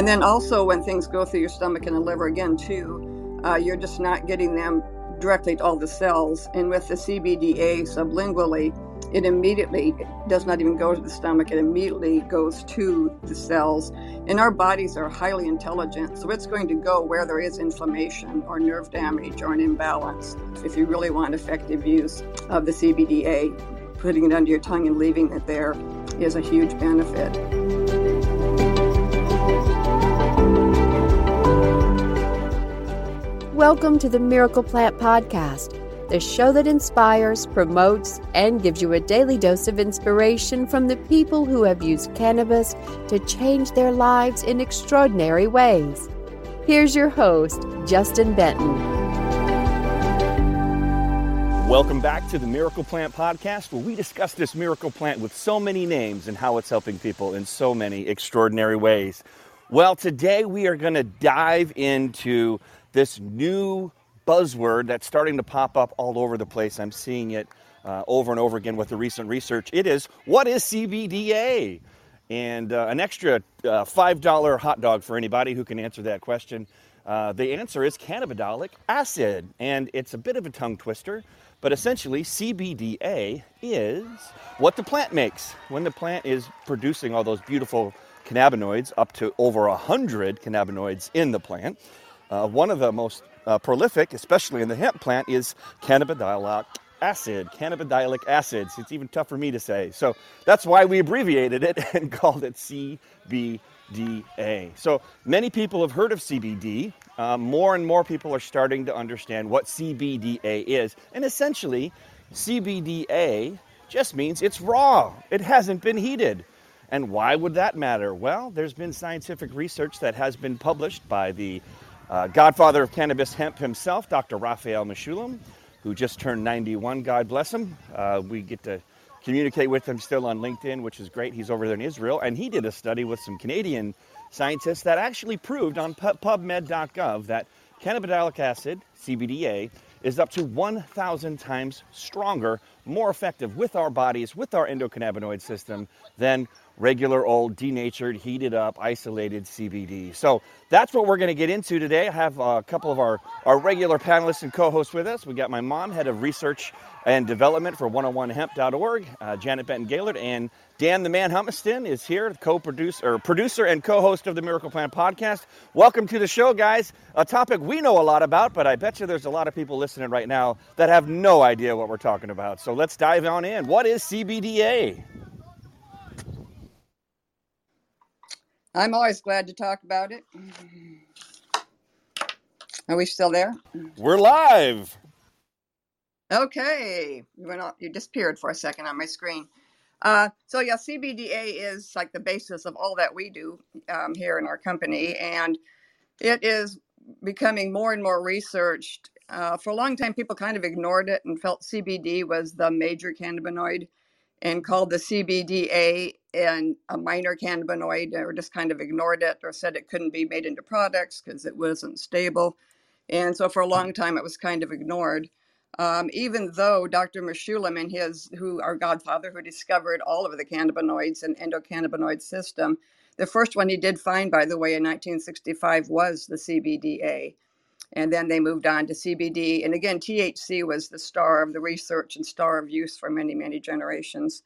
And then also when things go through your stomach and the liver again too, uh, you're just not getting them directly to all the cells. And with the CBDA sublingually, it immediately does not even go to the stomach, it immediately goes to the cells. And our bodies are highly intelligent, so it's going to go where there is inflammation or nerve damage or an imbalance. If you really want effective use of the CBDA, putting it under your tongue and leaving it there is a huge benefit. Welcome to the Miracle Plant Podcast the show that inspires, promotes, and gives you a daily dose of inspiration from the people who have used cannabis to change their lives in extraordinary ways. Here's your host, Justin Benton. Welcome back to the Miracle Plant Podcast, where we discuss this miracle plant with so many names and how it's helping people in so many extraordinary ways. Well, today we are going to dive into this new buzzword that's starting to pop up all over the place. I'm seeing it uh, over and over again with the recent research. It is what is CBDA? And uh, an extra uh, $5 hot dog for anybody who can answer that question. Uh, the answer is cannabidiolic acid, and it's a bit of a tongue twister, but essentially, CBDA is what the plant makes. When the plant is producing all those beautiful cannabinoids, up to over 100 cannabinoids in the plant, uh, one of the most uh, prolific, especially in the hemp plant, is cannabidiolic acid, cannabidiolic acids. It's even tough for me to say. So that's why we abbreviated it and called it CBDA. So many people have heard of CBD. Um, more and more people are starting to understand what CBDA is. And essentially, CBDA just means it's raw, it hasn't been heated. And why would that matter? Well, there's been scientific research that has been published by the uh, godfather of cannabis hemp himself, Dr. Raphael Mechoulam, who just turned 91, God bless him. Uh, we get to communicate with him still on LinkedIn, which is great. He's over there in Israel, and he did a study with some Canadian scientists that actually proved on PubMed.gov that cannabidiolic acid, CBDA, is up to 1,000 times stronger, more effective with our bodies, with our endocannabinoid system than regular old denatured, heated up, isolated CBD. So that's what we're going to get into today. I have a couple of our, our regular panelists and co hosts with us. We got my mom, head of research and development for 101hemp.org, uh, Janet Benton Gaylord, and Dan the Man Humiston is here, co-producer producer and co-host of the Miracle Plant podcast. Welcome to the show, guys. A topic we know a lot about, but I bet you there's a lot of people listening right now that have no idea what we're talking about. So let's dive on in. What is CBDA? I'm always glad to talk about it. Are we still there? We're live. Okay, you went off, you disappeared for a second on my screen. Uh, so yeah, CBDA is like the basis of all that we do um, here in our company, and it is becoming more and more researched. Uh, for a long time, people kind of ignored it and felt CBD was the major cannabinoid and called the CBDA and a minor cannabinoid or just kind of ignored it or said it couldn't be made into products because it wasn't stable. And so for a long time it was kind of ignored. Um, even though Dr. Mechoulam and his, who our godfather, who discovered all of the cannabinoids and endocannabinoid system, the first one he did find, by the way, in 1965 was the CBDA. And then they moved on to CBD. And again, THC was the star of the research and star of use for many, many generations.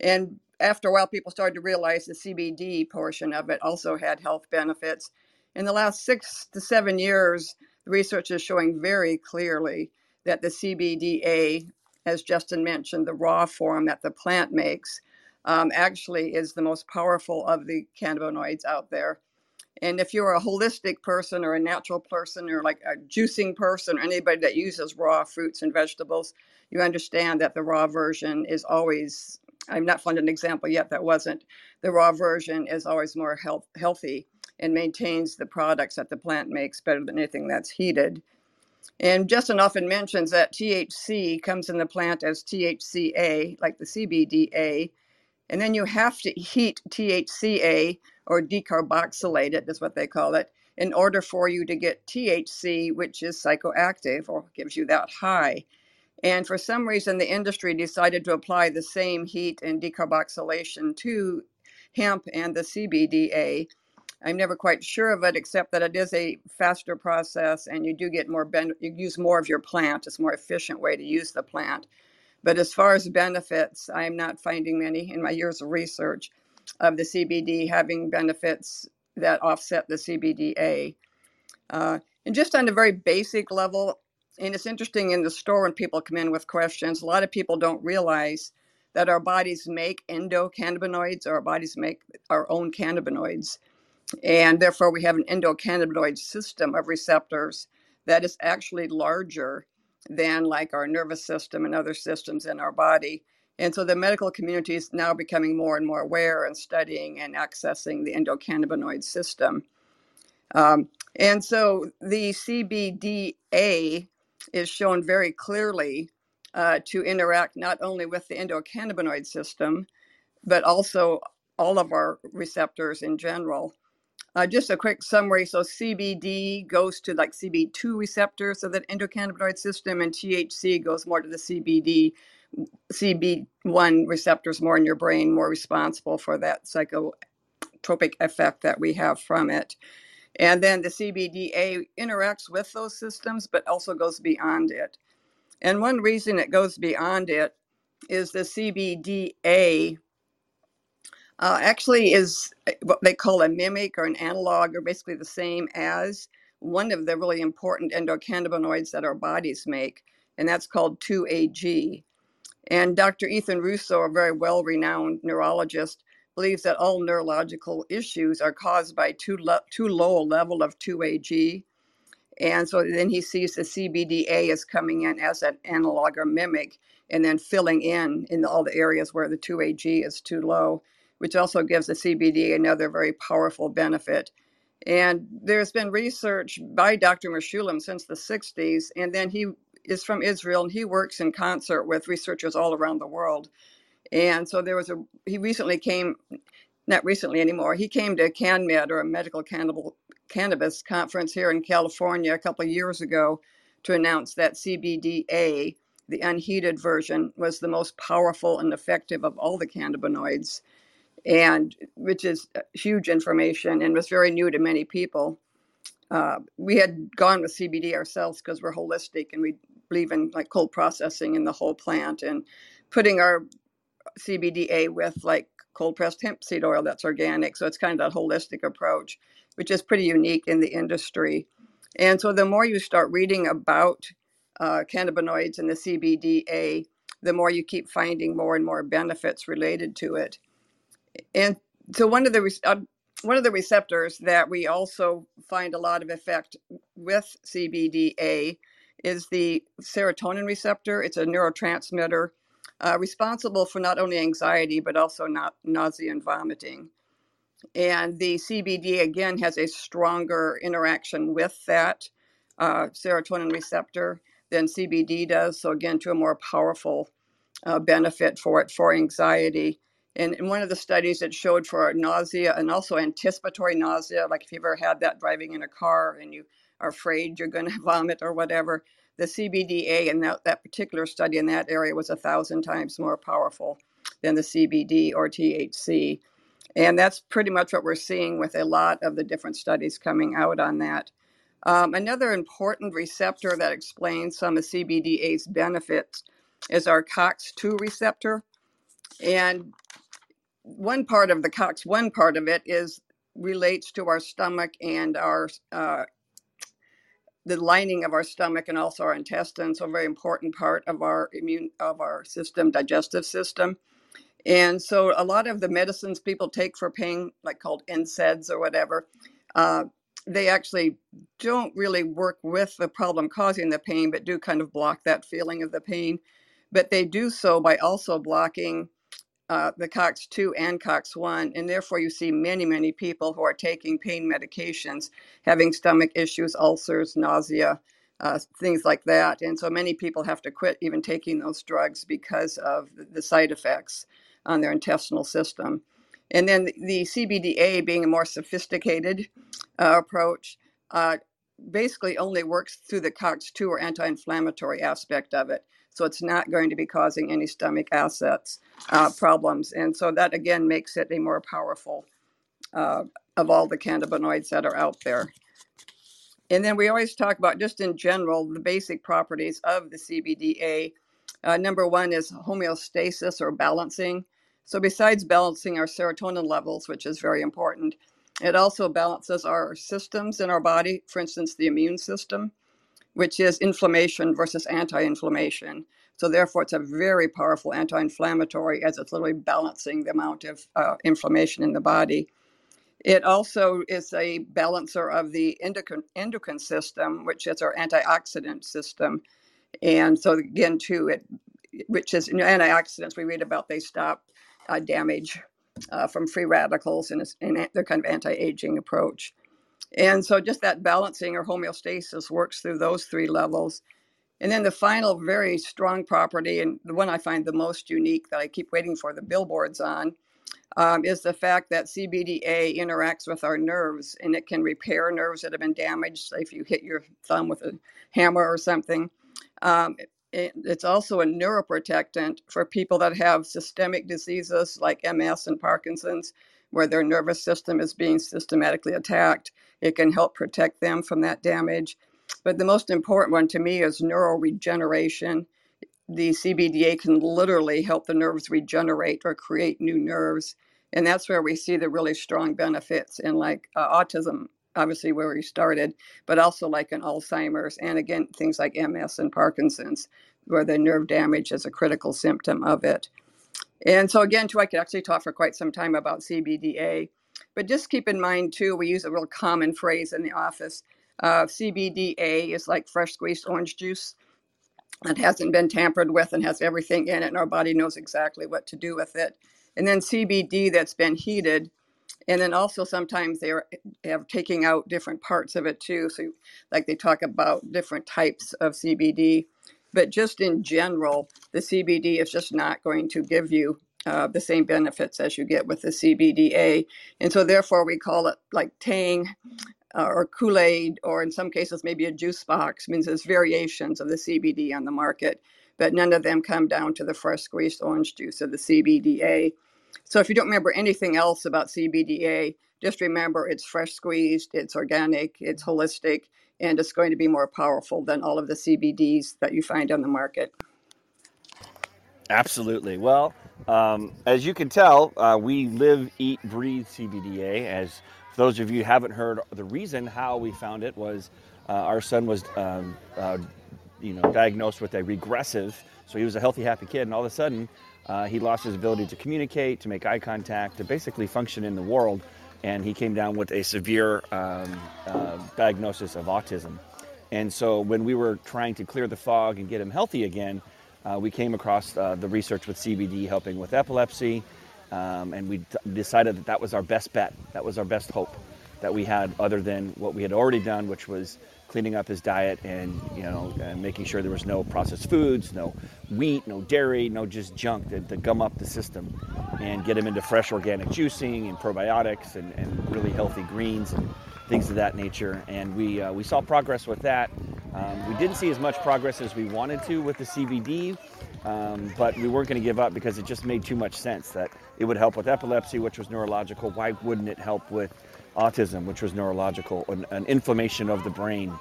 And after a while, people started to realize the CBD portion of it also had health benefits. In the last six to seven years, the research is showing very clearly that the CBDA, as Justin mentioned, the raw form that the plant makes, um, actually is the most powerful of the cannabinoids out there. And if you're a holistic person or a natural person or like a juicing person or anybody that uses raw fruits and vegetables, you understand that the raw version is always, I've not found an example yet that wasn't, the raw version is always more health, healthy and maintains the products that the plant makes better than anything that's heated. And Justin often mentions that THC comes in the plant as THCA, like the CBDA, and then you have to heat THCA or decarboxylate it, is what they call it, in order for you to get THC, which is psychoactive or gives you that high. And for some reason, the industry decided to apply the same heat and decarboxylation to hemp and the CBDA. I'm never quite sure of it, except that it is a faster process and you do get more, ben- you use more of your plant. It's a more efficient way to use the plant. But as far as benefits, I'm not finding many in my years of research of the CBD having benefits that offset the CBDA. Uh, and just on a very basic level, and it's interesting in the store when people come in with questions, a lot of people don't realize that our bodies make endocannabinoids, or our bodies make our own cannabinoids. And therefore, we have an endocannabinoid system of receptors that is actually larger than like our nervous system and other systems in our body. And so the medical community is now becoming more and more aware and studying and accessing the endocannabinoid system. Um, and so the CBDA is shown very clearly uh, to interact not only with the endocannabinoid system, but also all of our receptors in general. Uh, just a quick summary. So CBD goes to like CB2 receptors of the endocannabinoid system, and THC goes more to the CBD, CB1 receptors more in your brain, more responsible for that psychotropic effect that we have from it. And then the CBDA interacts with those systems, but also goes beyond it. And one reason it goes beyond it is the CBDA uh, actually is what they call a mimic or an analog, or basically the same as one of the really important endocannabinoids that our bodies make, and that's called 2AG. And Dr. Ethan Russo, a very well renowned neurologist, believes that all neurological issues are caused by too, too low a level of 2AG. And so then he sees the CBDA as coming in as an analog or mimic and then filling in in all the areas where the 2AG is too low which also gives the CBD another very powerful benefit. And there's been research by Dr. Mechoulam since the 60s, and then he is from Israel and he works in concert with researchers all around the world. And so there was a, he recently came, not recently anymore, he came to CannMed or a medical cannibal, cannabis conference here in California a couple of years ago to announce that CBDA, the unheated version, was the most powerful and effective of all the cannabinoids and which is uh, huge information and was very new to many people. Uh, we had gone with CBD ourselves because we're holistic and we believe in like cold processing in the whole plant and putting our CBDA with like cold pressed hemp seed oil that's organic. So it's kind of that holistic approach, which is pretty unique in the industry. And so the more you start reading about uh, cannabinoids and the CBDA, the more you keep finding more and more benefits related to it and so one of the uh, one of the receptors that we also find a lot of effect with CBDA is the serotonin receptor. It's a neurotransmitter uh, responsible for not only anxiety but also not nausea and vomiting. And the CBD again has a stronger interaction with that uh, serotonin receptor than CBD does. So again, to a more powerful uh, benefit for it for anxiety. And in one of the studies, it showed for nausea and also anticipatory nausea, like if you've ever had that driving in a car and you are afraid you're going to vomit or whatever, the CBDA in that, that particular study in that area was a thousand times more powerful than the CBD or THC. And that's pretty much what we're seeing with a lot of the different studies coming out on that. Um, another important receptor that explains some of CBDA's benefits is our COX2 receptor. And one part of the cox one part of it is relates to our stomach and our uh, the lining of our stomach and also our intestines so a very important part of our immune of our system digestive system. And so a lot of the medicines people take for pain like called NSAIDs or whatever uh, they actually don't really work with the problem causing the pain but do kind of block that feeling of the pain. But they do so by also blocking uh, the COX2 and COX1, and therefore you see many, many people who are taking pain medications, having stomach issues, ulcers, nausea, uh, things like that. And so many people have to quit even taking those drugs because of the side effects on their intestinal system. And then the CBDA, being a more sophisticated uh, approach, uh, basically only works through the COX2 or anti inflammatory aspect of it. So it's not going to be causing any stomach assets uh, problems. And so that again makes it a more powerful uh, of all the cannabinoids that are out there. And then we always talk about just in general the basic properties of the CBDA. Uh, number one is homeostasis or balancing. So, besides balancing our serotonin levels, which is very important, it also balances our systems in our body, for instance, the immune system, which is inflammation versus anti inflammation. So, therefore, it's a very powerful anti inflammatory as it's literally balancing the amount of uh, inflammation in the body. It also is a balancer of the endocrine, endocrine system, which is our antioxidant system. And so, again, too, it which is you know, antioxidants we read about, they stop uh, damage uh, from free radicals and, and their kind of anti-aging approach. And so just that balancing or homeostasis works through those three levels. And then the final very strong property, and the one I find the most unique that I keep waiting for the billboards on, um, is the fact that CBDA interacts with our nerves and it can repair nerves that have been damaged. If you hit your thumb with a hammer or something. Um, it's also a neuroprotectant for people that have systemic diseases like MS and Parkinson's, where their nervous system is being systematically attacked. It can help protect them from that damage. But the most important one to me is neuroregeneration. The CBDA can literally help the nerves regenerate or create new nerves. And that's where we see the really strong benefits in like uh, autism obviously where we started, but also like in Alzheimer's and again, things like MS and Parkinson's, where the nerve damage is a critical symptom of it. And so, again, too, I could actually talk for quite some time about CBDA, but just keep in mind, too, we use a real common phrase in the office. Uh, CBDA is like fresh squeezed orange juice. that hasn't been tampered with and has everything in it, and our body knows exactly what to do with it. And then CBD that's been heated and then also sometimes they are have taking out different parts of it too so like they talk about different types of cbd but just in general the cbd is just not going to give you uh, the same benefits as you get with the cbda and so therefore we call it like tang uh, or kool-aid or in some cases maybe a juice box means there's variations of the cbd on the market but none of them come down to the fresh squeezed orange juice of the cbda so if you don't remember anything else about CBDA, just remember it's fresh squeezed, it's organic, it's holistic, and it's going to be more powerful than all of the CBDs that you find on the market. Absolutely. Well, um, as you can tell, uh, we live, eat, breathe CBDA. As those of you haven't heard, the reason how we found it was uh, our son was, um, uh, you know, diagnosed with a regressive. So he was a healthy, happy kid, and all of a sudden uh, he lost his ability to communicate, to make eye contact, to basically function in the world, and he came down with a severe um, uh, diagnosis of autism. And so, when we were trying to clear the fog and get him healthy again, uh, we came across uh, the research with CBD helping with epilepsy, um, and we decided that that was our best bet. That was our best hope that we had, other than what we had already done, which was cleaning up his diet and you know and making sure there was no processed foods, no wheat, no dairy, no just junk to, to gum up the system, and get him into fresh organic juicing and probiotics and, and really healthy greens and things of that nature. And we uh, we saw progress with that. Um, we didn't see as much progress as we wanted to with the CBD, um, but we weren't going to give up because it just made too much sense that it would help with epilepsy, which was neurological. Why wouldn't it help with autism, which was neurological, an, an inflammation of the brain,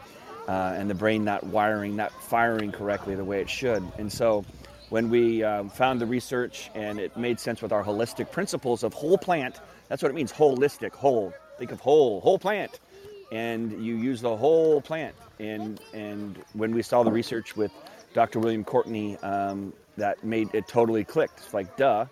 uh, and the brain not wiring, not firing correctly the way it should. And so, when we um, found the research and it made sense with our holistic principles of whole plant, that's what it means holistic, whole. Think of whole, whole plant. And you use the whole plant. And, and when we saw the research with Dr. William Courtney, um, that made it totally clicked. It's like, duh,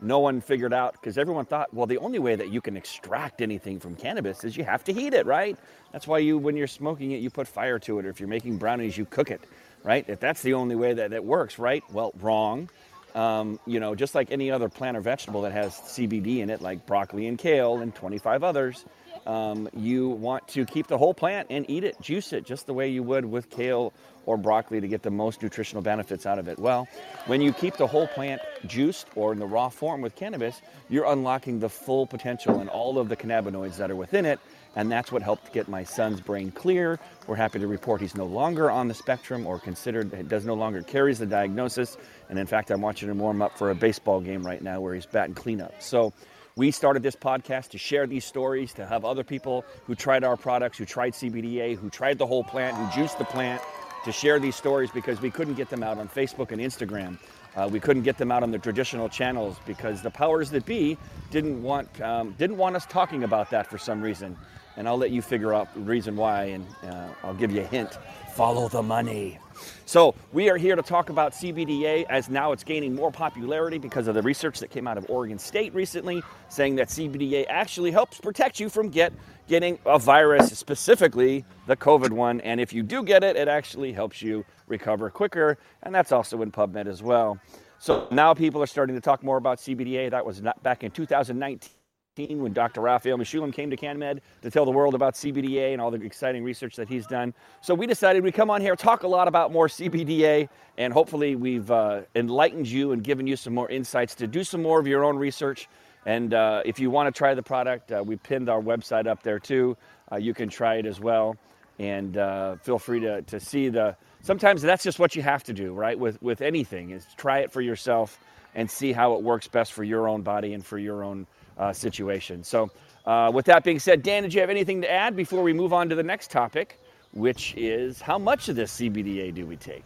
no one figured out because everyone thought, well, the only way that you can extract anything from cannabis is you have to heat it, right? That's why you, when you're smoking it, you put fire to it, or if you're making brownies, you cook it, right? If that's the only way that it works, right? Well, wrong. Um, you know, just like any other plant or vegetable that has CBD in it, like broccoli and kale and 25 others, um, you want to keep the whole plant and eat it, juice it, just the way you would with kale or broccoli to get the most nutritional benefits out of it. Well, when you keep the whole plant juiced or in the raw form with cannabis, you're unlocking the full potential and all of the cannabinoids that are within it. And that's what helped get my son's brain clear. We're happy to report he's no longer on the spectrum or considered, does no longer carries the diagnosis. And in fact, I'm watching him warm up for a baseball game right now where he's batting cleanup. So We started this podcast to share these stories, to have other people who tried our products, who tried CBDA, who tried the whole plant, who juiced the plant, to share these stories because we couldn't get them out on Facebook and Instagram. Uh, we couldn't get them out on the traditional channels because the powers that be didn't want um, didn't want us talking about that for some reason. And I'll let you figure out the reason why, and uh, I'll give you a hint. Follow the money. So we are here to talk about CBDA as now it's gaining more popularity because of the research that came out of Oregon State recently, saying that CBDA actually helps protect you from get getting a virus, specifically the COVID one. And if you do get it, it actually helps you recover quicker. And that's also in PubMed as well. So now people are starting to talk more about CBDA. That was back in 2019 when Dr. Raphael Mechoulam came to CannMed to tell the world about CBDA and all the exciting research that he's done. So we decided we'd come on here, talk a lot about more CBDA, and hopefully we've uh, enlightened you and given you some more insights to do some more of your own research. And uh, if you want to try the product, uh, we pinned our website up there too. Uh, you can try it as well. And uh, feel free to, to see the. Sometimes that's just what you have to do, right? With, with anything, is try it for yourself and see how it works best for your own body and for your own uh, situation. So, uh, with that being said, Dan, did you have anything to add before we move on to the next topic, which is how much of this CBDA do we take?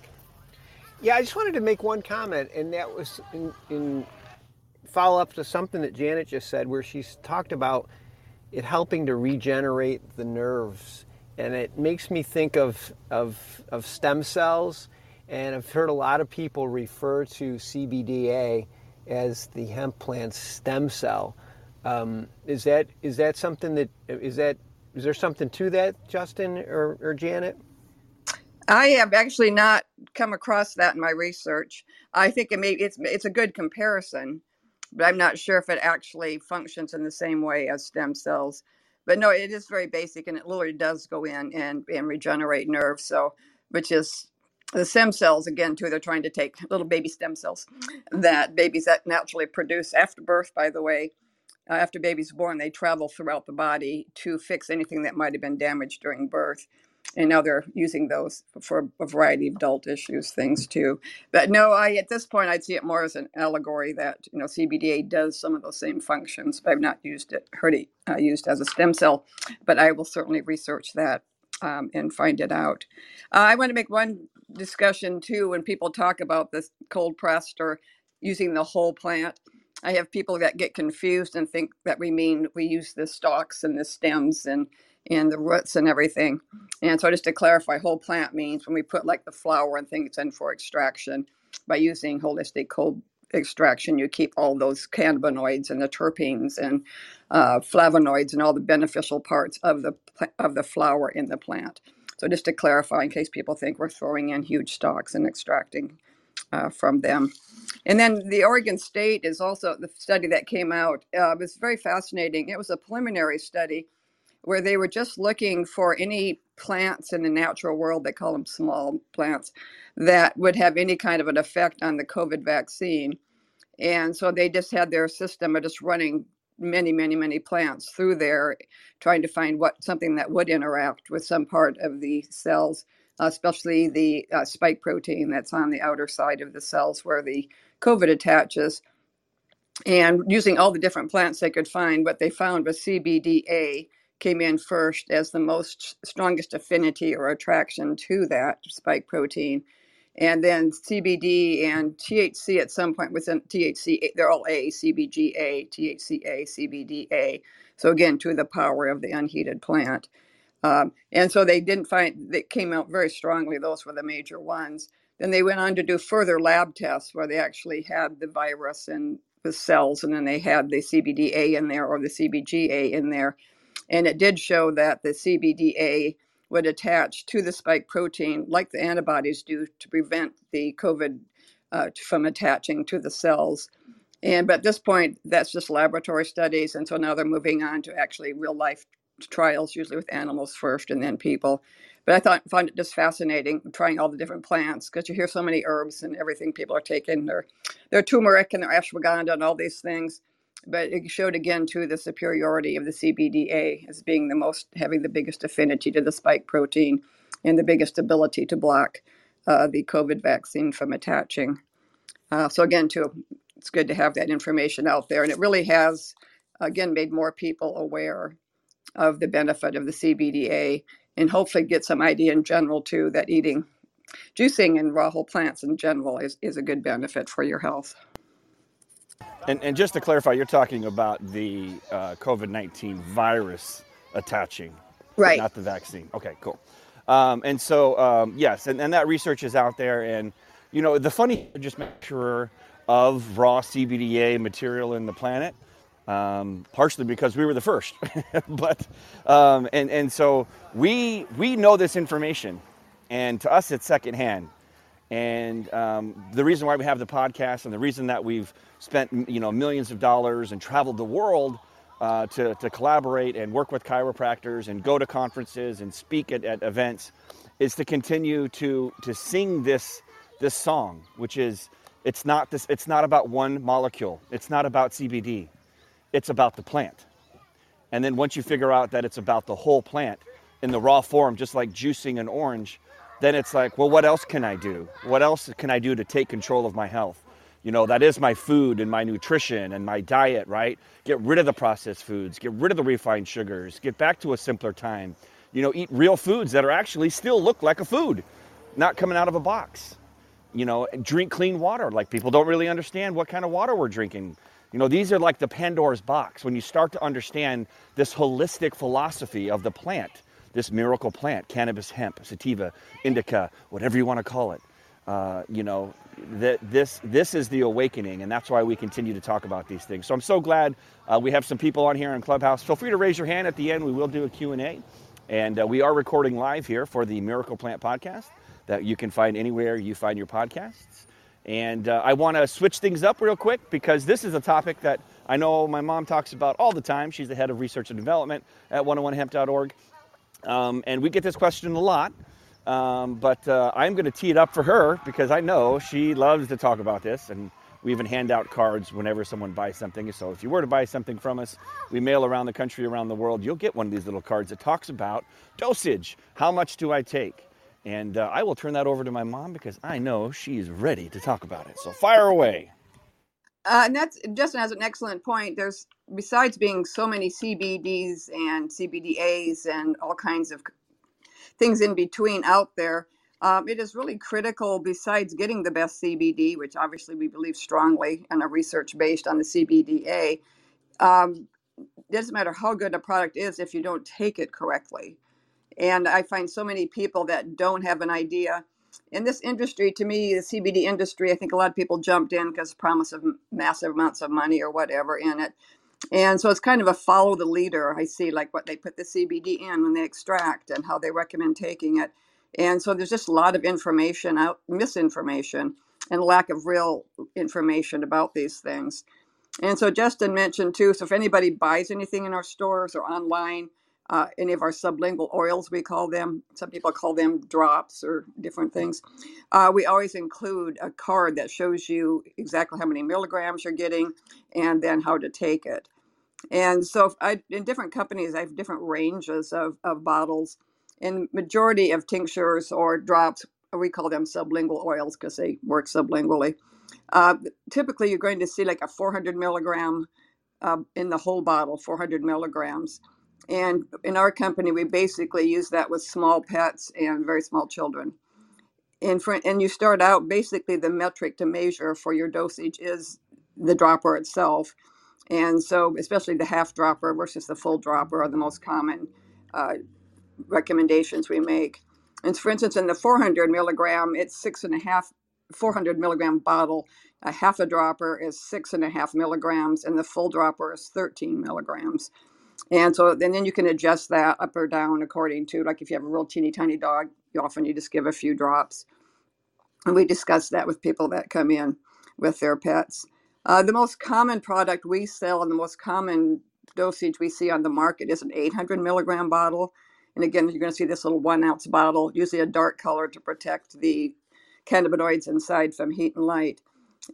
Yeah, I just wanted to make one comment, and that was in, in follow up to something that Janet just said, where she's talked about it helping to regenerate the nerves. And it makes me think of, of, of stem cells. And I've heard a lot of people refer to CBDA as the hemp plant's stem cell. Um, is that is that something that is that is there something to that, Justin or, or Janet? I have actually not come across that in my research. I think it may it's it's a good comparison, but I'm not sure if it actually functions in the same way as stem cells. But no, it is very basic, and it literally does go in and and regenerate nerves. So, which is the stem cells again too. They're trying to take little baby stem cells that babies that naturally produce after birth. By the way, uh, after baby's born, they travel throughout the body to fix anything that might have been damaged during birth. And now they're using those for a variety of adult issues, things too. But no, I at this point I'd see it more as an allegory that you know CBDA does some of those same functions, but I've not used it, heard it uh, used as a stem cell. But I will certainly research that um, and find it out. Uh, I want to make one discussion too when people talk about this cold pressed or using the whole plant. I have people that get confused and think that we mean we use the stalks and the stems and and the roots and everything. And so just to clarify, whole plant means when we put like the flower and things in for extraction by using holistic cold extraction, you keep all those cannabinoids and the terpenes and uh, flavonoids and all the beneficial parts of the of the flower in the plant. So just to clarify, in case people think we're throwing in huge stalks and extracting uh, from them. And then the Oregon State is also the study that came out. Uh, was very fascinating. It was a preliminary study where they were just looking for any plants in the natural world, they call them small plants, that would have any kind of an effect on the COVID vaccine. And so they just had their system of just running many, many, many plants through there, trying to find what something that would interact with some part of the cells especially the uh, spike protein that's on the outer side of the cells where the COVID attaches. And using all the different plants they could find, what they found was CBDA came in first as the most strongest affinity or attraction to that spike protein. And then CBD and THC at some point within THC, they're all A, CBGA, THCA, CBDA. So again, to the power of the unheated plant. Um, and so they didn't find, they came out very strongly. Those were the major ones. Then they went on to do further lab tests where they actually had the virus and the cells, and then they had the CBDA in there or the CBGA in there. And it did show that the CBDA would attach to the spike protein like the antibodies do to prevent the COVID uh, from attaching to the cells. And but at this point, that's just laboratory studies, and so now they're moving on to actually real life trials, usually with animals first and then people. But I thought find it just fascinating trying all the different plants because you hear so many herbs and everything people are taking their their turmeric and their ashwagandha and all these things. But it showed again too the superiority of the CBDA as being the most having the biggest affinity to the spike protein and the biggest ability to block uh, the COVID vaccine from attaching. Uh, so again, too, it's good to have that information out there, and it really has again made more people aware of the benefit of the CBDA and hopefully get some idea in general too that eating juicing and raw whole plants in general is, is a good benefit for your health. And, and just to clarify, you're talking about the uh, COVID 19 virus attaching, right? Not the vaccine. Okay, cool. Um, and so, um, yes, and, and that research is out there. And, you know, the funny just make sure of raw CBDA material in the planet, um, partially because we were the first. but, um, and, and so we, we know this information, and to us, it's secondhand. And um, the reason why we have the podcast and the reason that we've spent you know millions of dollars and traveled the world uh, to, to collaborate and work with chiropractors and go to conferences and speak at, at events is to continue to to sing this this song, which is it's not this it's not about one molecule. It's not about CBD. It's about the plant. And then once you figure out that it's about the whole plant in the raw form, just like juicing an orange, then it's like, well, what else can I do? What else can I do to take control of my health? You know, that is my food and my nutrition and my diet, right? Get rid of the processed foods, get rid of the refined sugars, get back to a simpler time. You know, eat real foods that are actually still look like a food, not coming out of a box. You know, drink clean water. Like people don't really understand what kind of water we're drinking. You know, these are like the Pandora's box when you start to understand this holistic philosophy of the plant, this miracle plant, cannabis, hemp, sativa, indica, whatever you want to call it. Uh, you know, that this this is the awakening, and that's why we continue to talk about these things. So I'm so glad uh, we have some people on here in Clubhouse. Feel free to raise your hand at the end. We will do a Q&A. And uh, we are recording live here for the Miracle Plant podcast that you can find anywhere you find your podcasts. And uh, I want to switch things up real quick because this is a topic that I know my mom talks about all the time. She's the head of research and development at 101hemp.org. Um, and we get this question a lot. Um, but uh, I'm going to tee it up for her because I know she loves to talk about this. And we even hand out cards whenever someone buys something. So if you were to buy something from us, we mail around the country, around the world, you'll get one of these little cards that talks about dosage. How much do I take? And uh, I will turn that over to my mom because I know she's ready to talk about it. So fire away. Uh, and that's Justin has an excellent point. There's besides being so many CBDs and CBDAs and all kinds of things in between out there. Um, it is really critical, besides getting the best CBD, which obviously we believe strongly in our research based on the CBDA. Um, doesn't matter how good a product is if you don't take it correctly. And I find so many people that don't have an idea. In this industry, to me, the CBD industry, I think a lot of people jumped in because promise of massive amounts of money or whatever in it. And so it's kind of a follow the leader. I see like what they put the CBD in when they extract and how they recommend taking it. And so there's just a lot of information out, misinformation, and lack of real information about these things. And so Justin mentioned too. So if anybody buys anything in our stores or online, uh, any of our sublingual oils, we call them. Some people call them drops or different things. Uh, we always include a card that shows you exactly how many milligrams you're getting and then how to take it. And so, I, in different companies, I have different ranges of, of bottles. And majority of tinctures or drops, we call them sublingual oils because they work sublingually. Uh, typically, you're going to see like a 400 milligram uh, in the whole bottle, 400 milligrams. And in our company, we basically use that with small pets and very small children. And, for, and you start out basically the metric to measure for your dosage is the dropper itself. And so, especially the half dropper versus the full dropper are the most common uh, recommendations we make. And for instance, in the 400 milligram, it's six and a half, 400 milligram bottle. A half a dropper is six and a half milligrams, and the full dropper is 13 milligrams. And so and then you can adjust that up or down according to, like if you have a real teeny tiny dog, you often you just give a few drops. And we discuss that with people that come in with their pets. Uh, the most common product we sell and the most common dosage we see on the market is an 800 milligram bottle. And again, you're going to see this little one ounce bottle, usually a dark color to protect the cannabinoids inside from heat and light.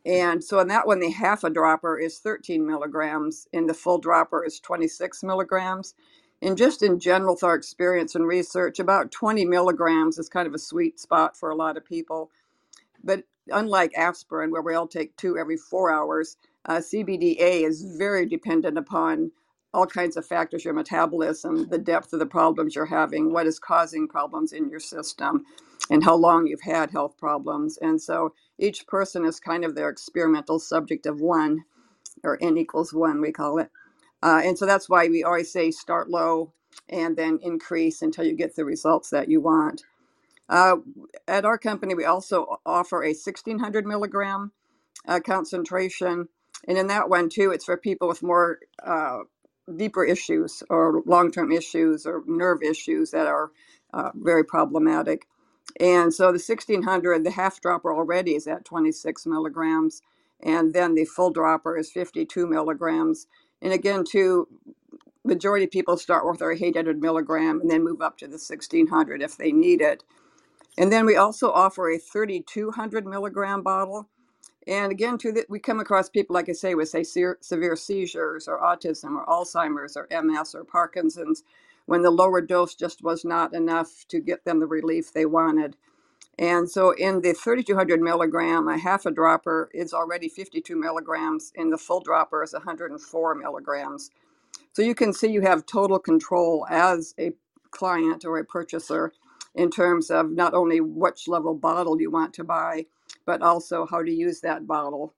And so in that one, the half a dropper is 13 milligrams, and the full dropper is 26 milligrams. And just in general, with our experience and research, about 20 milligrams is kind of a sweet spot for a lot of people. But unlike aspirin, where we all take two every four hours, uh, CBDA is very dependent upon all kinds of factors your metabolism, the depth of the problems you're having, what is causing problems in your system, and how long you've had health problems. And so each person is kind of their experimental subject of one, or N equals one, we call it. Uh, and so that's why we always say start low and then increase until you get the results that you want. Uh, at our company, we also offer a 1600 milligram uh, concentration. And in that one, too, it's for people with more uh, deeper issues or long term issues or nerve issues that are uh, very problematic. And so the 1600, the half dropper already is at 26 milligrams. And then the full dropper is 52 milligrams. And again, too, majority of people start with our 800 milligram and then move up to the 1600 if they need it. And then we also offer a 3200 milligram bottle. And again, to the, we come across people, like I say, with say se- severe seizures or autism or Alzheimer's or MS or Parkinson's, when the lower dose just was not enough to get them the relief they wanted. And so in the 3200 milligram, a half a dropper is already 52 milligrams, and the full dropper is 104 milligrams. So you can see you have total control as a client or a purchaser in terms of not only which level bottle you want to buy, but also how to use that bottle.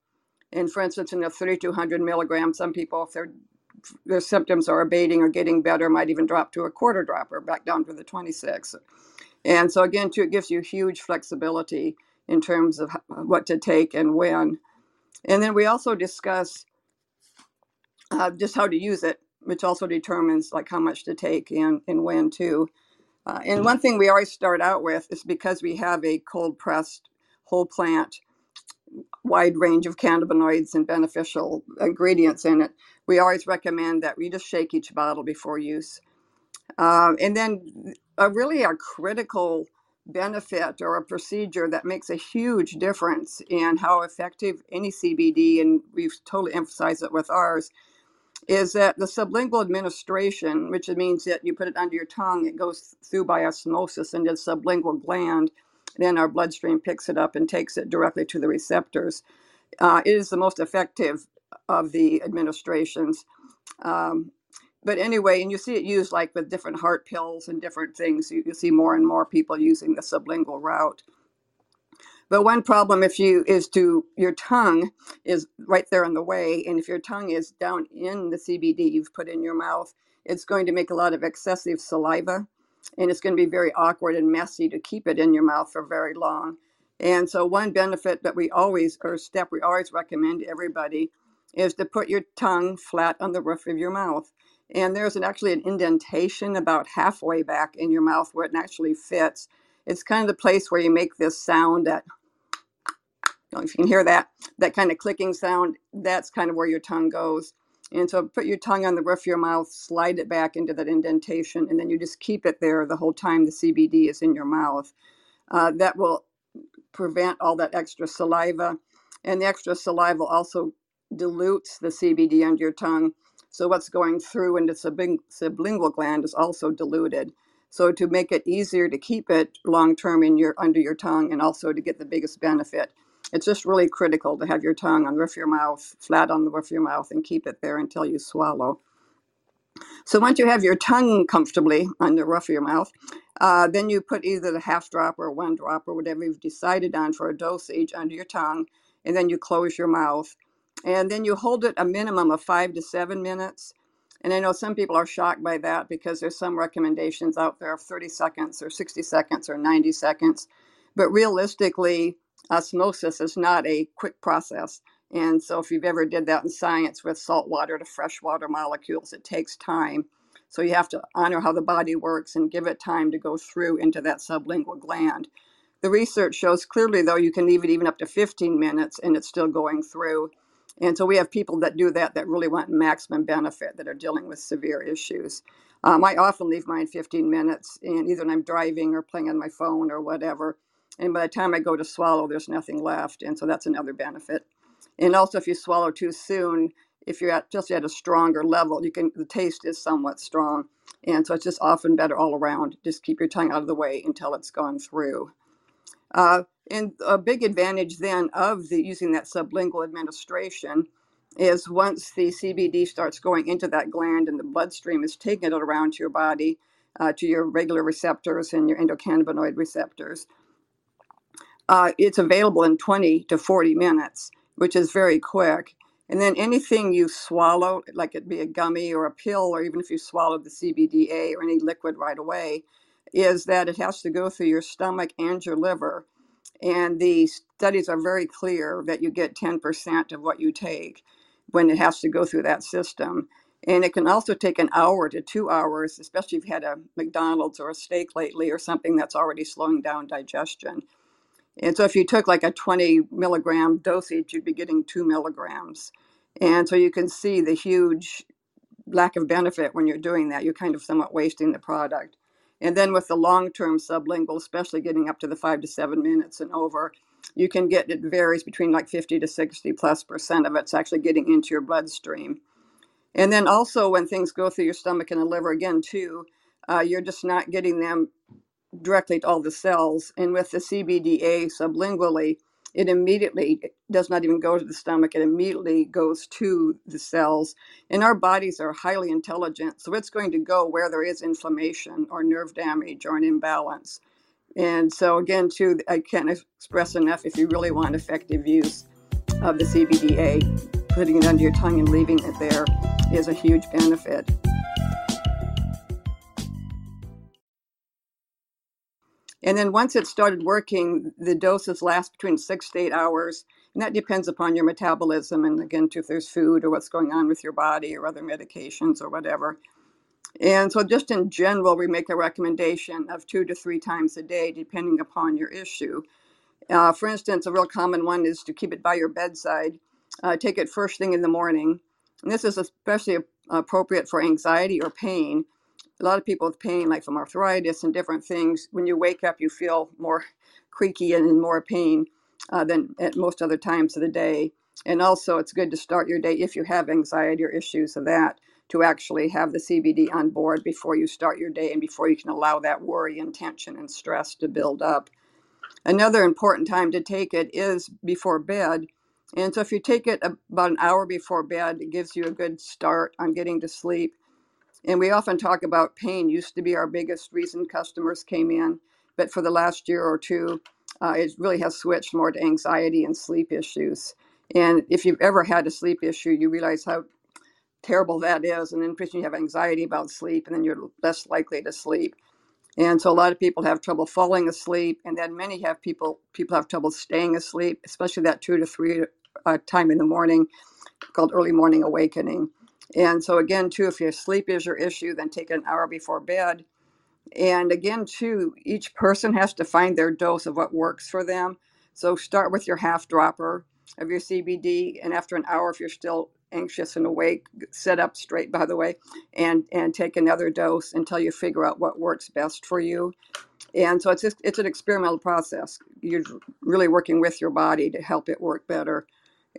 And for instance, in the 3200 milligrams, some people, if their their symptoms are abating or getting better, might even drop to a quarter dropper back down to the 26. And so again, too, it gives you huge flexibility in terms of what to take and when. And then we also discuss uh, just how to use it, which also determines like how much to take and, and when too. Uh, and one thing we always start out with is because we have a cold pressed whole plant wide range of cannabinoids and beneficial ingredients in it, we always recommend that we just shake each bottle before use. Uh, and then a really a critical benefit or a procedure that makes a huge difference in how effective any CBD, and we've totally emphasized it with ours, is that the sublingual administration, which means that you put it under your tongue, it goes through by osmosis into the sublingual gland, then our bloodstream picks it up and takes it directly to the receptors. Uh, it is the most effective of the administrations. Um, but anyway, and you see it used like with different heart pills and different things. You, you see more and more people using the sublingual route. But one problem if you is to your tongue is right there in the way, and if your tongue is down in the CBD you've put in your mouth, it's going to make a lot of excessive saliva, and it's going to be very awkward and messy to keep it in your mouth for very long. And so one benefit that we always or step we always recommend to everybody is to put your tongue flat on the roof of your mouth. And there's an, actually an indentation about halfway back in your mouth where it actually fits. It's kind of the place where you make this sound that know if you can hear that, that kind of clicking sound, that's kind of where your tongue goes. And so put your tongue on the roof of your mouth, slide it back into that indentation, and then you just keep it there the whole time the CBD is in your mouth. Uh, that will prevent all that extra saliva. And the extra saliva also dilutes the CBD under your tongue. So what's going through into sublingual gland is also diluted. So to make it easier to keep it long term in your under your tongue and also to get the biggest benefit, it's just really critical to have your tongue on the roof of your mouth, flat on the roof of your mouth, and keep it there until you swallow. So once you have your tongue comfortably on the roof of your mouth, uh, then you put either the half drop or one drop or whatever you've decided on for a dosage under your tongue, and then you close your mouth. And then you hold it a minimum of five to seven minutes. And I know some people are shocked by that because there's some recommendations out there of 30 seconds or 60 seconds or 90 seconds. But realistically, osmosis is not a quick process. And so, if you've ever did that in science with salt water to freshwater molecules, it takes time. So, you have to honor how the body works and give it time to go through into that sublingual gland. The research shows clearly, though, you can leave it even up to 15 minutes and it's still going through. And so, we have people that do that that really want maximum benefit that are dealing with severe issues. Um, I often leave mine 15 minutes, and either I'm driving or playing on my phone or whatever and by the time I go to swallow, there's nothing left. And so that's another benefit. And also, if you swallow too soon, if you're at just at a stronger level, you can the taste is somewhat strong, and so it's just often better all around. Just keep your tongue out of the way until it's gone through. Uh, and a big advantage then of the using that sublingual administration is once the CBD starts going into that gland and the bloodstream is taking it around to your body, uh, to your regular receptors and your endocannabinoid receptors, uh, it's available in 20 to 40 minutes, which is very quick. And then anything you swallow, like it be a gummy or a pill, or even if you swallowed the CBDA or any liquid right away, is that it has to go through your stomach and your liver. And the studies are very clear that you get 10% of what you take when it has to go through that system. And it can also take an hour to two hours, especially if you've had a McDonald's or a steak lately or something that's already slowing down digestion. And so if you took like a 20 milligram dosage, you'd be getting two milligrams. And so you can see the huge lack of benefit when you're doing that. You're kind of somewhat wasting the product. And then with the long term sublingual, especially getting up to the five to seven minutes and over, you can get it varies between like 50 to 60 plus percent of it's actually getting into your bloodstream. And then also when things go through your stomach and the liver again too, uh, you're just not getting them directly to all the cells. And with the CBDA sublingually, it immediately does not even go to the stomach, it immediately goes to the cells. And our bodies are highly intelligent, so it's going to go where there is inflammation or nerve damage or an imbalance. And so, again, too, I can't express enough if you really want effective use of the CBDA, putting it under your tongue and leaving it there is a huge benefit. And then once it started working, the doses last between six to eight hours. And that depends upon your metabolism and again, if there's food or what's going on with your body or other medications or whatever. And so, just in general, we make a recommendation of two to three times a day, depending upon your issue. Uh, for instance, a real common one is to keep it by your bedside. Uh, take it first thing in the morning. And this is especially appropriate for anxiety or pain a lot of people with pain, like from arthritis and different things, when you wake up, you feel more creaky and in more pain uh, than at most other times of the day. And also, it's good to start your day if you have anxiety or issues of that to actually have the CBD on board before you start your day and before you can allow that worry and tension and stress to build up. Another important time to take it is before bed. And so, if you take it about an hour before bed, it gives you a good start on getting to sleep. And we often talk about pain used to be our biggest reason customers came in, but for the last year or two, uh, it really has switched more to anxiety and sleep issues. And if you've ever had a sleep issue, you realize how terrible that is. And then you have anxiety about sleep, and then you're less likely to sleep. And so a lot of people have trouble falling asleep, and then many have people people have trouble staying asleep, especially that two to three uh, time in the morning, called early morning awakening. And so, again, too, if your sleep is your issue, then take an hour before bed. And again, too, each person has to find their dose of what works for them. So, start with your half dropper of your CBD. And after an hour, if you're still anxious and awake, sit up straight, by the way, and, and take another dose until you figure out what works best for you. And so, it's, just, it's an experimental process. You're really working with your body to help it work better.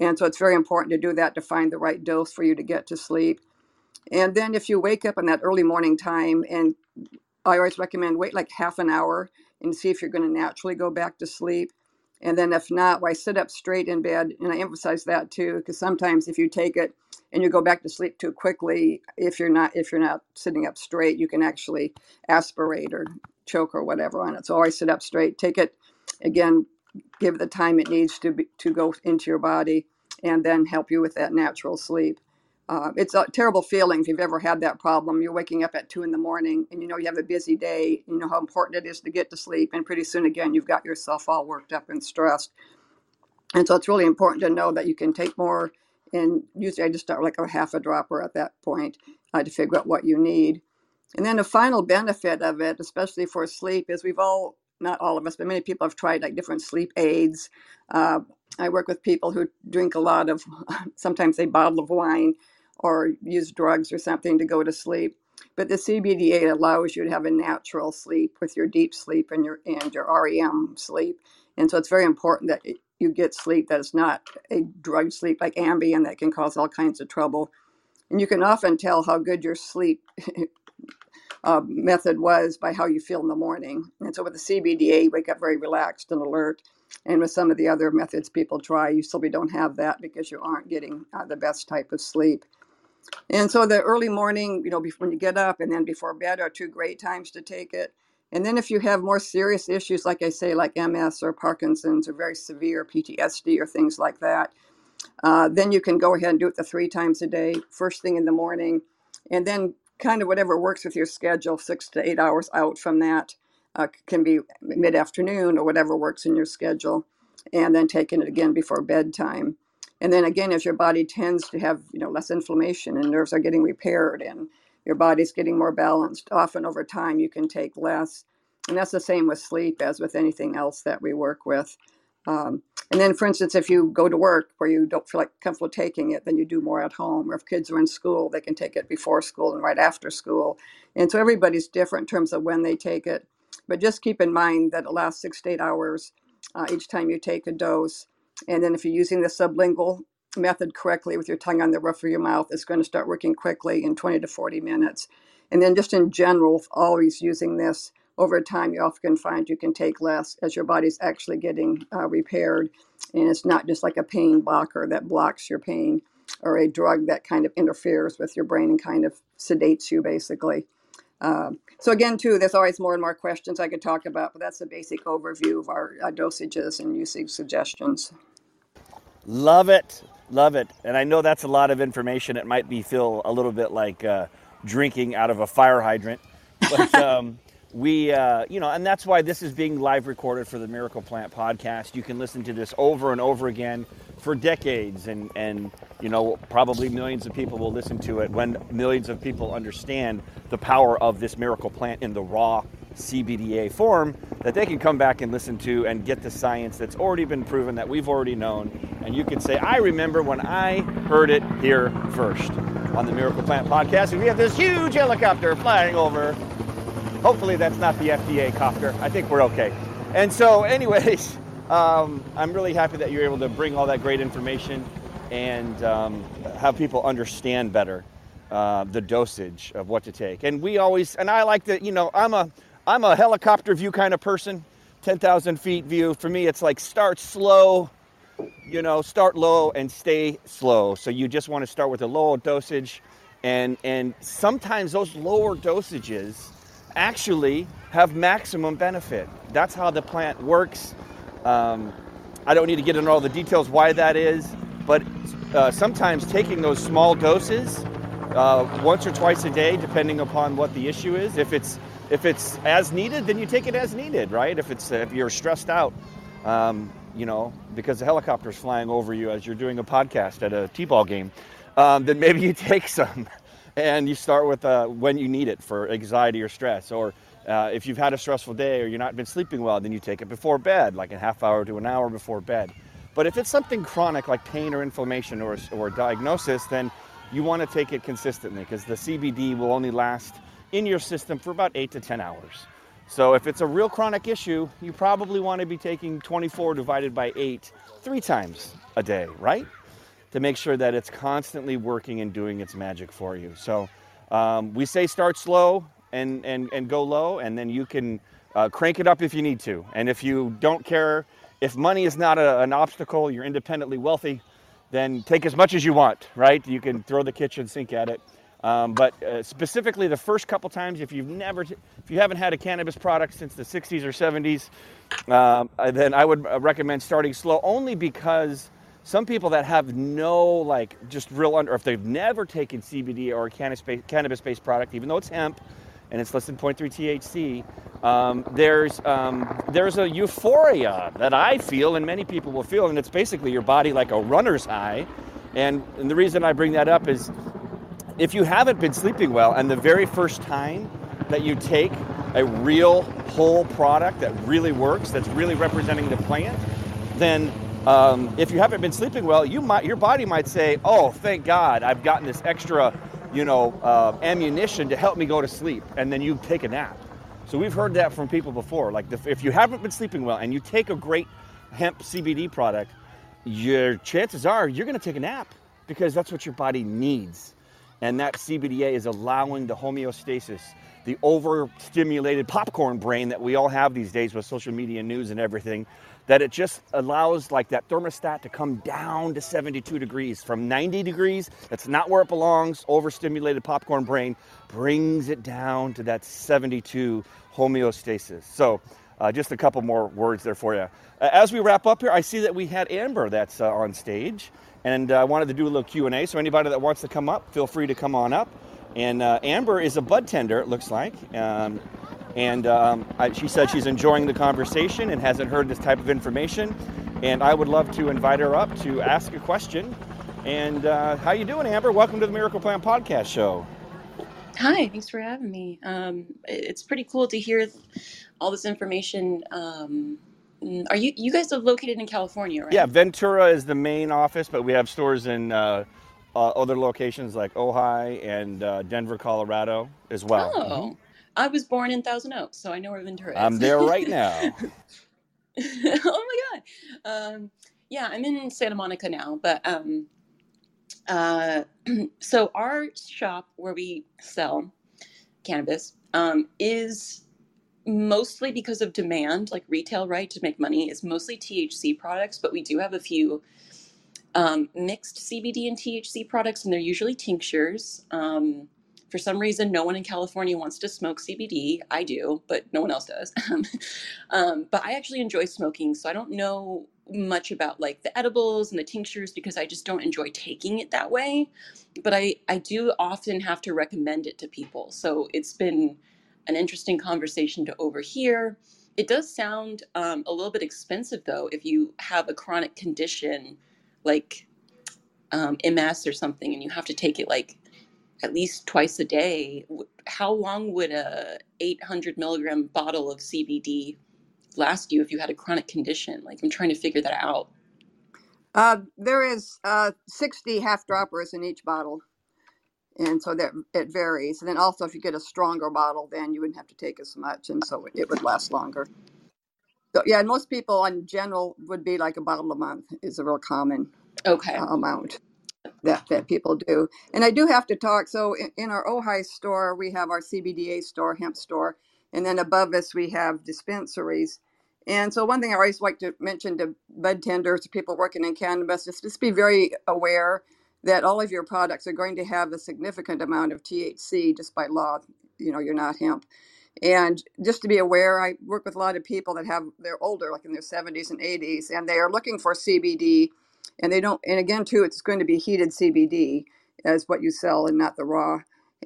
And so it's very important to do that to find the right dose for you to get to sleep. And then if you wake up in that early morning time, and I always recommend wait like half an hour and see if you're going to naturally go back to sleep. And then if not, why sit up straight in bed? And I emphasize that too, because sometimes if you take it and you go back to sleep too quickly, if you're not if you're not sitting up straight, you can actually aspirate or choke or whatever on it. So always sit up straight. Take it again give it the time it needs to be, to go into your body and then help you with that natural sleep. Uh, it's a terrible feeling if you've ever had that problem. You're waking up at two in the morning and you know you have a busy day. You know how important it is to get to sleep, and pretty soon again you've got yourself all worked up and stressed. And so it's really important to know that you can take more. And usually I just start like a half a dropper at that point uh, to figure out what you need. And then the final benefit of it, especially for sleep, is we've all not all of us, but many people have tried like different sleep aids. Uh, I work with people who drink a lot of, sometimes a bottle of wine or use drugs or something to go to sleep. But the CBD allows you to have a natural sleep with your deep sleep and your and your REM sleep. And so it's very important that you get sleep that is not a drug sleep like Ambien that can cause all kinds of trouble. And you can often tell how good your sleep uh, method was by how you feel in the morning. And so with the CBDA, you wake up very relaxed and alert. And with some of the other methods people try, you still don't have that because you aren't getting uh, the best type of sleep. And so the early morning, you know, when you get up and then before bed are two great times to take it. And then if you have more serious issues, like I say, like MS or Parkinson's or very severe PTSD or things like that, uh, then you can go ahead and do it the three times a day, first thing in the morning, and then kind of whatever works with your schedule, six to eight hours out from that, uh, can be mid afternoon or whatever works in your schedule, and then taking it again before bedtime. And then again, as your body tends to have you know less inflammation and nerves are getting repaired and your body's getting more balanced, often over time you can take less. And that's the same with sleep as with anything else that we work with. Um, and then, for instance, if you go to work where you don't feel like comfortable taking it, then you do more at home. Or if kids are in school, they can take it before school and right after school. And so everybody's different in terms of when they take it. But just keep in mind that it lasts six to eight hours uh, each time you take a dose. And then if you're using the sublingual method correctly with your tongue on the roof of your mouth, it's going to start working quickly in 20 to 40 minutes. And then just in general, always using this over time, you often find you can take less as your body's actually getting uh, repaired. And it's not just like a pain blocker that blocks your pain or a drug that kind of interferes with your brain and kind of sedates you, basically. Um, so again, too, there's always more and more questions I could talk about, but that's a basic overview of our uh, dosages and usage suggestions. Love it, love it, and I know that's a lot of information. It might be feel a little bit like uh, drinking out of a fire hydrant, but um, we, uh, you know, and that's why this is being live recorded for the Miracle Plant podcast. You can listen to this over and over again for decades, and and you know, probably millions of people will listen to it when millions of people understand the power of this miracle plant in the raw CBDA form that they can come back and listen to and get the science that's already been proven that we've already known. And you can say, I remember when I heard it here first on the Miracle Plant podcast. And we have this huge helicopter flying over. Hopefully, that's not the FDA copter. I think we're okay. And so, anyways, um, I'm really happy that you're able to bring all that great information and um, have people understand better uh, the dosage of what to take. And we always, and I like to, you know, I'm a, I'm a helicopter view kind of person, 10,000 feet view. For me, it's like start slow, you know, start low and stay slow. So you just want to start with a low dosage, and and sometimes those lower dosages actually have maximum benefit. That's how the plant works. Um, I don't need to get into all the details why that is, but uh, sometimes taking those small doses uh, once or twice a day, depending upon what the issue is. If it's if it's as needed, then you take it as needed, right? If it's if you're stressed out, um, you know, because the helicopter's flying over you as you're doing a podcast at a t-ball game, um, then maybe you take some, and you start with uh, when you need it for anxiety or stress, or uh, if you've had a stressful day or you're not been sleeping well, then you take it before bed, like a half hour to an hour before bed. But if it's something chronic like pain or inflammation or, or diagnosis, then you want to take it consistently because the CBD will only last in your system for about eight to 10 hours. So if it's a real chronic issue, you probably want to be taking 24 divided by 8 three times a day, right? To make sure that it's constantly working and doing its magic for you. So um, we say start slow and, and, and go low, and then you can uh, crank it up if you need to. And if you don't care, if money is not a, an obstacle, you're independently wealthy, then take as much as you want, right? You can throw the kitchen sink at it. Um, but uh, specifically, the first couple times, if you've never, if you haven't had a cannabis product since the 60s or 70s, um, then I would uh, recommend starting slow. Only because some people that have no like just real under, or if they've never taken CBD or a cannabis-based product, even though it's hemp and it's less than 0.3 THC, um, there's um, there's a euphoria that I feel and many people will feel, and it's basically your body like a runner's high. And, and the reason I bring that up is if you haven't been sleeping well and the very first time that you take a real whole product that really works, that's really representing the plant, then um, if you haven't been sleeping well, you might your body might say, "Oh, thank God, I've gotten this extra, you know, uh, ammunition to help me go to sleep," and then you take a nap. So we've heard that from people before. Like if you haven't been sleeping well and you take a great hemp CBD product, your chances are you're going to take a nap because that's what your body needs. And that CBDA is allowing the homeostasis, the overstimulated popcorn brain that we all have these days with social media news and everything, that it just allows like that thermostat to come down to 72 degrees from 90 degrees. That's not where it belongs. Overstimulated popcorn brain brings it down to that 72 homeostasis. So, uh, just a couple more words there for you. Uh, as we wrap up here, I see that we had Amber that's uh, on stage, and uh, I wanted to do a little Q and A. So anybody that wants to come up, feel free to come on up. And uh, Amber is a bud tender, it looks like. Um, and um, I, she said she's enjoying the conversation and hasn't heard this type of information. And I would love to invite her up to ask a question. And uh, how you doing, Amber? Welcome to the Miracle Plant Podcast Show. Hi, thanks for having me. Um, it's pretty cool to hear all this information. Um, are you you guys are located in California, right? Yeah, Ventura is the main office, but we have stores in uh, uh, other locations like Ojai and uh, Denver, Colorado, as well. Oh. I was born in Thousand Oaks, so I know where Ventura is. I'm there right now. oh my god. Um, yeah, I'm in Santa Monica now, but um, uh, so our shop where we sell cannabis um, is mostly because of demand, like retail, right, to make money, is mostly THC products, but we do have a few um, mixed CBD and THC products, and they're usually tinctures. Um, for some reason, no one in California wants to smoke CBD. I do, but no one else does. um, but I actually enjoy smoking, so I don't know much about like the edibles and the tinctures because I just don't enjoy taking it that way. But I, I do often have to recommend it to people. So it's been an interesting conversation to overhear. It does sound um, a little bit expensive, though, if you have a chronic condition like um, MS or something, and you have to take it like at least twice a day. How long would a 800 milligram bottle of CBD last you if you had a chronic condition? Like, I'm trying to figure that out. Uh, there is uh, 60 half droppers in each bottle and so that it varies. And then also, if you get a stronger bottle, then you wouldn't have to take as much, and so it would last longer. So yeah, and most people in general would be like a bottle a month is a real common okay amount that that people do. And I do have to talk. So in, in our Ojai store, we have our CBDA store, hemp store, and then above us we have dispensaries. And so one thing I always like to mention to bud tenders, people working in cannabis, is just be very aware that all of your products are going to have a significant amount of THC just by law. You know, you're not hemp. And just to be aware, I work with a lot of people that have, they're older, like in their 70s and 80s, and they are looking for CBD. And they don't, and again, too, it's going to be heated CBD as what you sell and not the raw.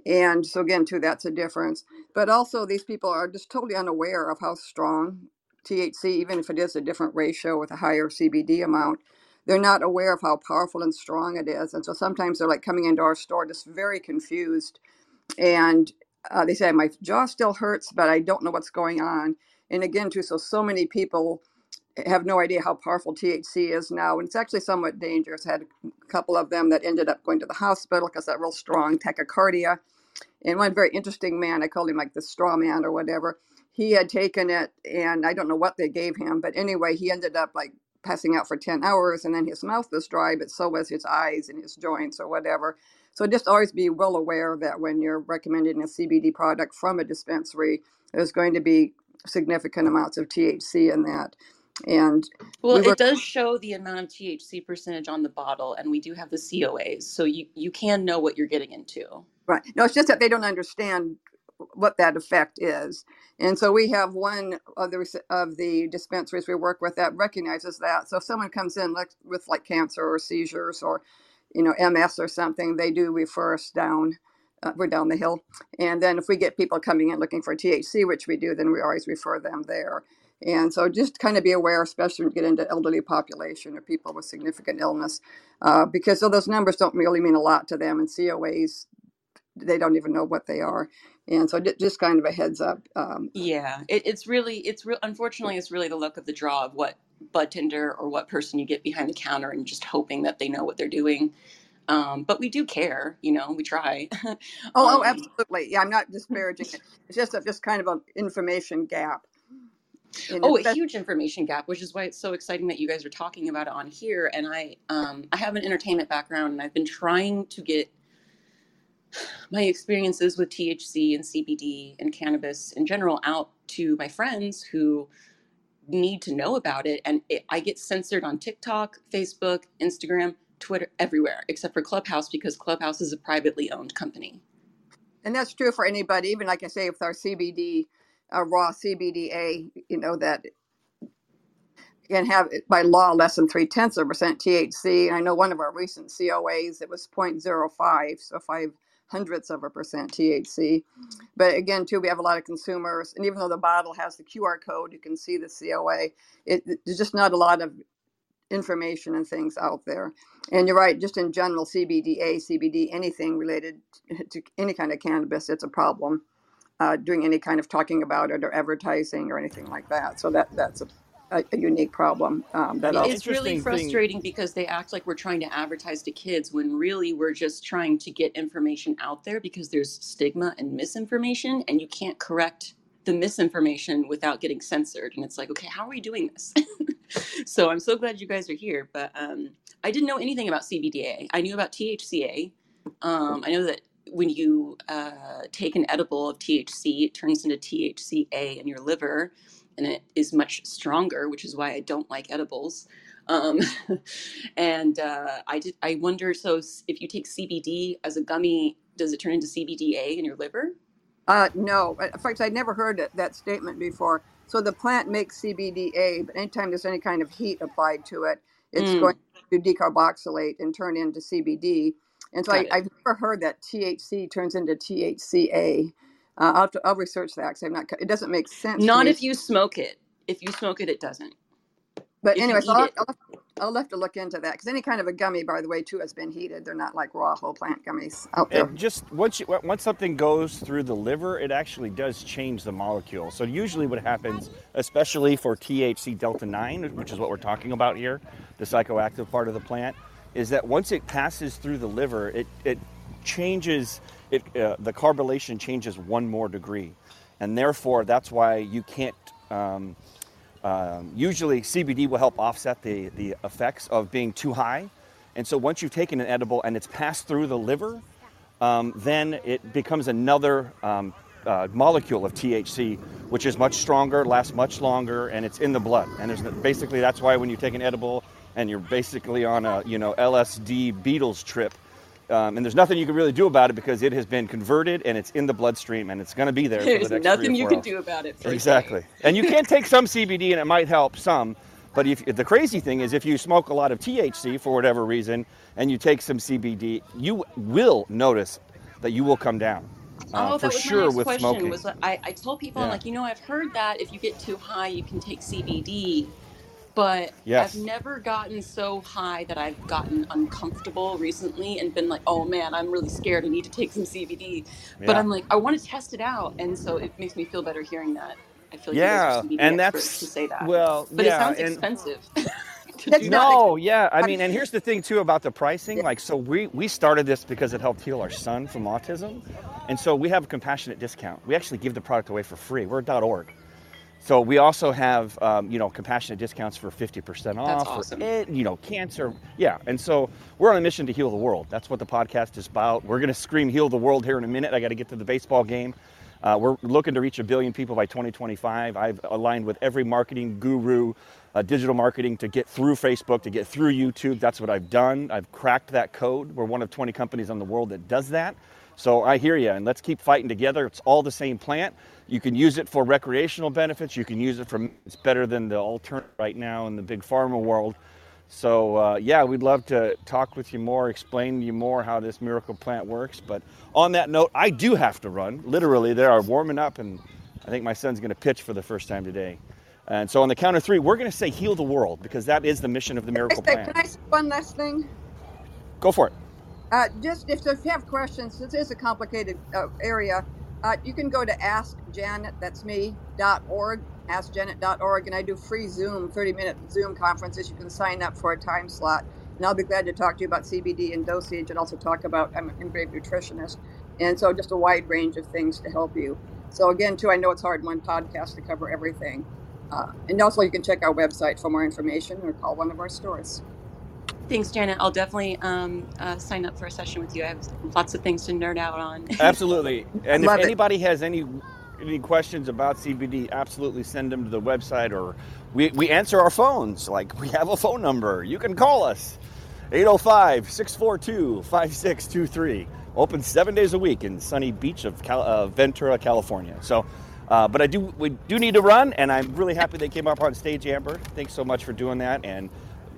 And so, again, too, that's a difference. But also, these people are just totally unaware of how strong THC, even if it is a different ratio with a higher CBD amount, they're not aware of how powerful and strong it is. And so sometimes they're like coming into our store just very confused. And uh, they say, My jaw still hurts, but I don't know what's going on. And again, too, so so many people have no idea how powerful THC is now. And it's actually somewhat dangerous. I had a couple of them that ended up going to the hospital because that real strong tachycardia. And one very interesting man, I called him like the straw man or whatever. He had taken it, and I don't know what they gave him, but anyway, he ended up like passing out for 10 hours and then his mouth was dry, but so was his eyes and his joints or whatever. So just always be well aware that when you're recommending a CBD product from a dispensary, there's going to be significant amounts of THC in that. And well, we were, it does show the amount of THC percentage on the bottle, and we do have the COAs, so you you can know what you're getting into. Right. No, it's just that they don't understand what that effect is. And so we have one of the of the dispensaries we work with that recognizes that. So if someone comes in like, with like cancer or seizures or you know MS or something, they do refer us down. Uh, we're down the hill, and then if we get people coming in looking for THC, which we do, then we always refer them there. And so just kind of be aware, especially when you get into elderly population or people with significant illness, uh, because so those numbers don't really mean a lot to them, and COAs they don't even know what they are. And so just kind of a heads up um, yeah it, it's really it's real unfortunately it's really the luck of the draw of what bud tender or what person you get behind the counter and just hoping that they know what they're doing. Um, but we do care you know we try. Oh, oh um, absolutely. Yeah i'm not disparaging it. It's just a, just kind of an information gap oh a huge information gap which is why it's so exciting that you guys are talking about it on here and i um, i have an entertainment background and i've been trying to get my experiences with THC and CBD and cannabis in general out to my friends who need to know about it. And it, I get censored on TikTok, Facebook, Instagram, Twitter, everywhere except for Clubhouse because Clubhouse is a privately owned company. And that's true for anybody, even like I say, with our CBD, uh, raw CBDA, you know, that can have by law less than three tenths of a percent THC. And I know one of our recent COAs, it was 0.05, so five hundredths of a percent THC. But again, too, we have a lot of consumers, and even though the bottle has the QR code, you can see the COA. It, just not a lot of information and things out there. And you're right, just in general, CBDA, CBD, anything related to any kind of cannabis, it's a problem. Uh, doing any kind of talking about it or advertising or anything like that. So that that's a a, a unique problem. Um, that it's really frustrating thing. because they act like we're trying to advertise to kids when really we're just trying to get information out there because there's stigma and misinformation, and you can't correct the misinformation without getting censored. And it's like, okay, how are we doing this? so I'm so glad you guys are here. But um, I didn't know anything about CBDA. I knew about THCA. Um, I know that when you uh, take an edible of THC, it turns into THCA in your liver and it is much stronger, which is why I don't like edibles. Um, and uh, I did. I wonder. So, if you take CBD as a gummy, does it turn into CBDA in your liver? Uh, no. In fact, I'd never heard that, that statement before. So the plant makes CBDA, but anytime there's any kind of heat applied to it, it's mm. going to decarboxylate and turn into CBD. And so I, have never heard that THC turns into THCA. Uh, I'll, have to, I'll research that because I'm not. It doesn't make sense. Not if you smoke it. If you smoke it, it doesn't. But anyway, so I'll, I'll, I'll, have to look into that because any kind of a gummy, by the way, too, has been heated. They're not like raw whole plant gummies out there. And just once you, once something goes through the liver, it actually does change the molecule. So usually, what happens, especially for THC delta nine, which is what we're talking about here, the psychoactive part of the plant, is that once it passes through the liver, it it changes it, uh, the carbylation changes one more degree. And therefore, that's why you can't. Um, um, usually, CBD will help offset the, the effects of being too high. And so, once you've taken an edible and it's passed through the liver, um, then it becomes another um, uh, molecule of THC, which is much stronger, lasts much longer, and it's in the blood. And there's basically that's why when you take an edible and you're basically on a you know LSD Beatles trip, um, and there's nothing you can really do about it because it has been converted and it's in the bloodstream and it's going to be there. There's the nothing you can hours. do about it. exactly. and you can take some CBD and it might help some. But if, the crazy thing is, if you smoke a lot of THC for whatever reason and you take some CBD, you will notice that you will come down. Uh, oh, for sure with question. smoking. Was, I, I told people, yeah. like, you know, I've heard that if you get too high, you can take CBD but yes. I've never gotten so high that I've gotten uncomfortable recently and been like, oh man, I'm really scared. I need to take some CBD. Yeah. But I'm like, I want to test it out, and so it makes me feel better hearing that. I feel like yeah, and that's to say that. Well, but yeah, it sounds expensive. no, yeah. I mean, and here's the thing too about the pricing. Like, so we we started this because it helped heal our son from autism, and so we have a compassionate discount. We actually give the product away for free. We're .org. So we also have, um, you know, compassionate discounts for 50% off. That's awesome. It, you know, cancer. Yeah. And so we're on a mission to heal the world. That's what the podcast is about. We're going to scream heal the world here in a minute. I got to get to the baseball game. Uh, we're looking to reach a billion people by 2025. I've aligned with every marketing guru, uh, digital marketing to get through Facebook, to get through YouTube. That's what I've done. I've cracked that code. We're one of 20 companies in the world that does that. So I hear you, and let's keep fighting together. It's all the same plant. You can use it for recreational benefits. You can use it for it's better than the alternative right now in the big pharma world. So uh, yeah, we'd love to talk with you more, explain to you more how this miracle plant works. But on that note, I do have to run. Literally, they are warming up, and I think my son's going to pitch for the first time today. And so on the count of three, we're going to say heal the world because that is the mission of the miracle can I say, plant. Can I say one last thing? Go for it. Uh, just if you have questions, this is a complicated uh, area. Uh, you can go to askjanet, that's me, dot org, askjanet.org, and I do free Zoom, 30 minute Zoom conferences. You can sign up for a time slot, and I'll be glad to talk to you about CBD and dosage and also talk about, I'm an integrative nutritionist, and so just a wide range of things to help you. So, again, too, I know it's hard in one podcast to cover everything. Uh, and also, you can check our website for more information or call one of our stores. Thanks, Janet. I'll definitely um, uh, sign up for a session with you. I have lots of things to nerd out on. Absolutely. And if it. anybody has any any questions about CBD, absolutely send them to the website or we, we answer our phones. Like we have a phone number. You can call us 805 642 5623. Open seven days a week in sunny beach of Cal- uh, Ventura, California. So, uh, but I do we do need to run, and I'm really happy they came up on stage, Amber. Thanks so much for doing that, and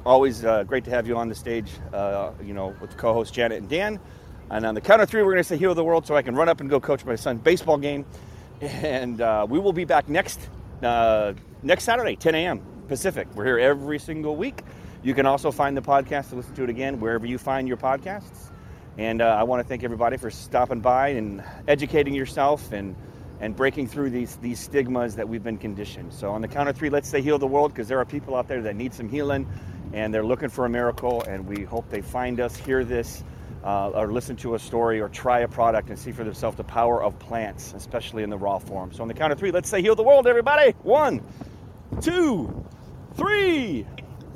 always uh, great to have you on the stage. Uh, you know, with co-host Janet and Dan. And on the count of three, we're going to say "Heal the World," so I can run up and go coach my son's baseball game. And uh, we will be back next uh, next Saturday, 10 a.m. Pacific. We're here every single week. You can also find the podcast to listen to it again wherever you find your podcasts. And uh, I want to thank everybody for stopping by and educating yourself and and breaking through these these stigmas that we've been conditioned. So on the count of three, let's say heal the world because there are people out there that need some healing and they're looking for a miracle. And we hope they find us, hear this, uh, or listen to a story, or try a product and see for themselves the power of plants, especially in the raw form. So on the count of three, let's say heal the world, everybody. One, two, three.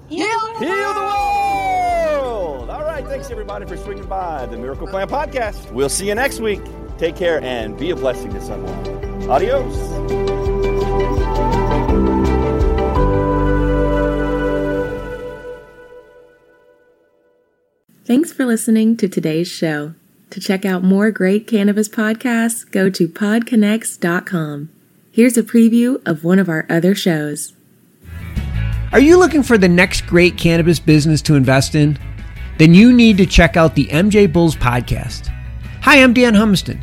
Yeah. Heal the world! All right, thanks everybody for swinging by the Miracle Plant Podcast. We'll see you next week. Take care and be a blessing to someone. Adios. Thanks for listening to today's show. To check out more great cannabis podcasts, go to podconx.com. Here's a preview of one of our other shows. Are you looking for the next great cannabis business to invest in? Then you need to check out the MJ Bulls podcast. Hi, I'm Dan Humiston.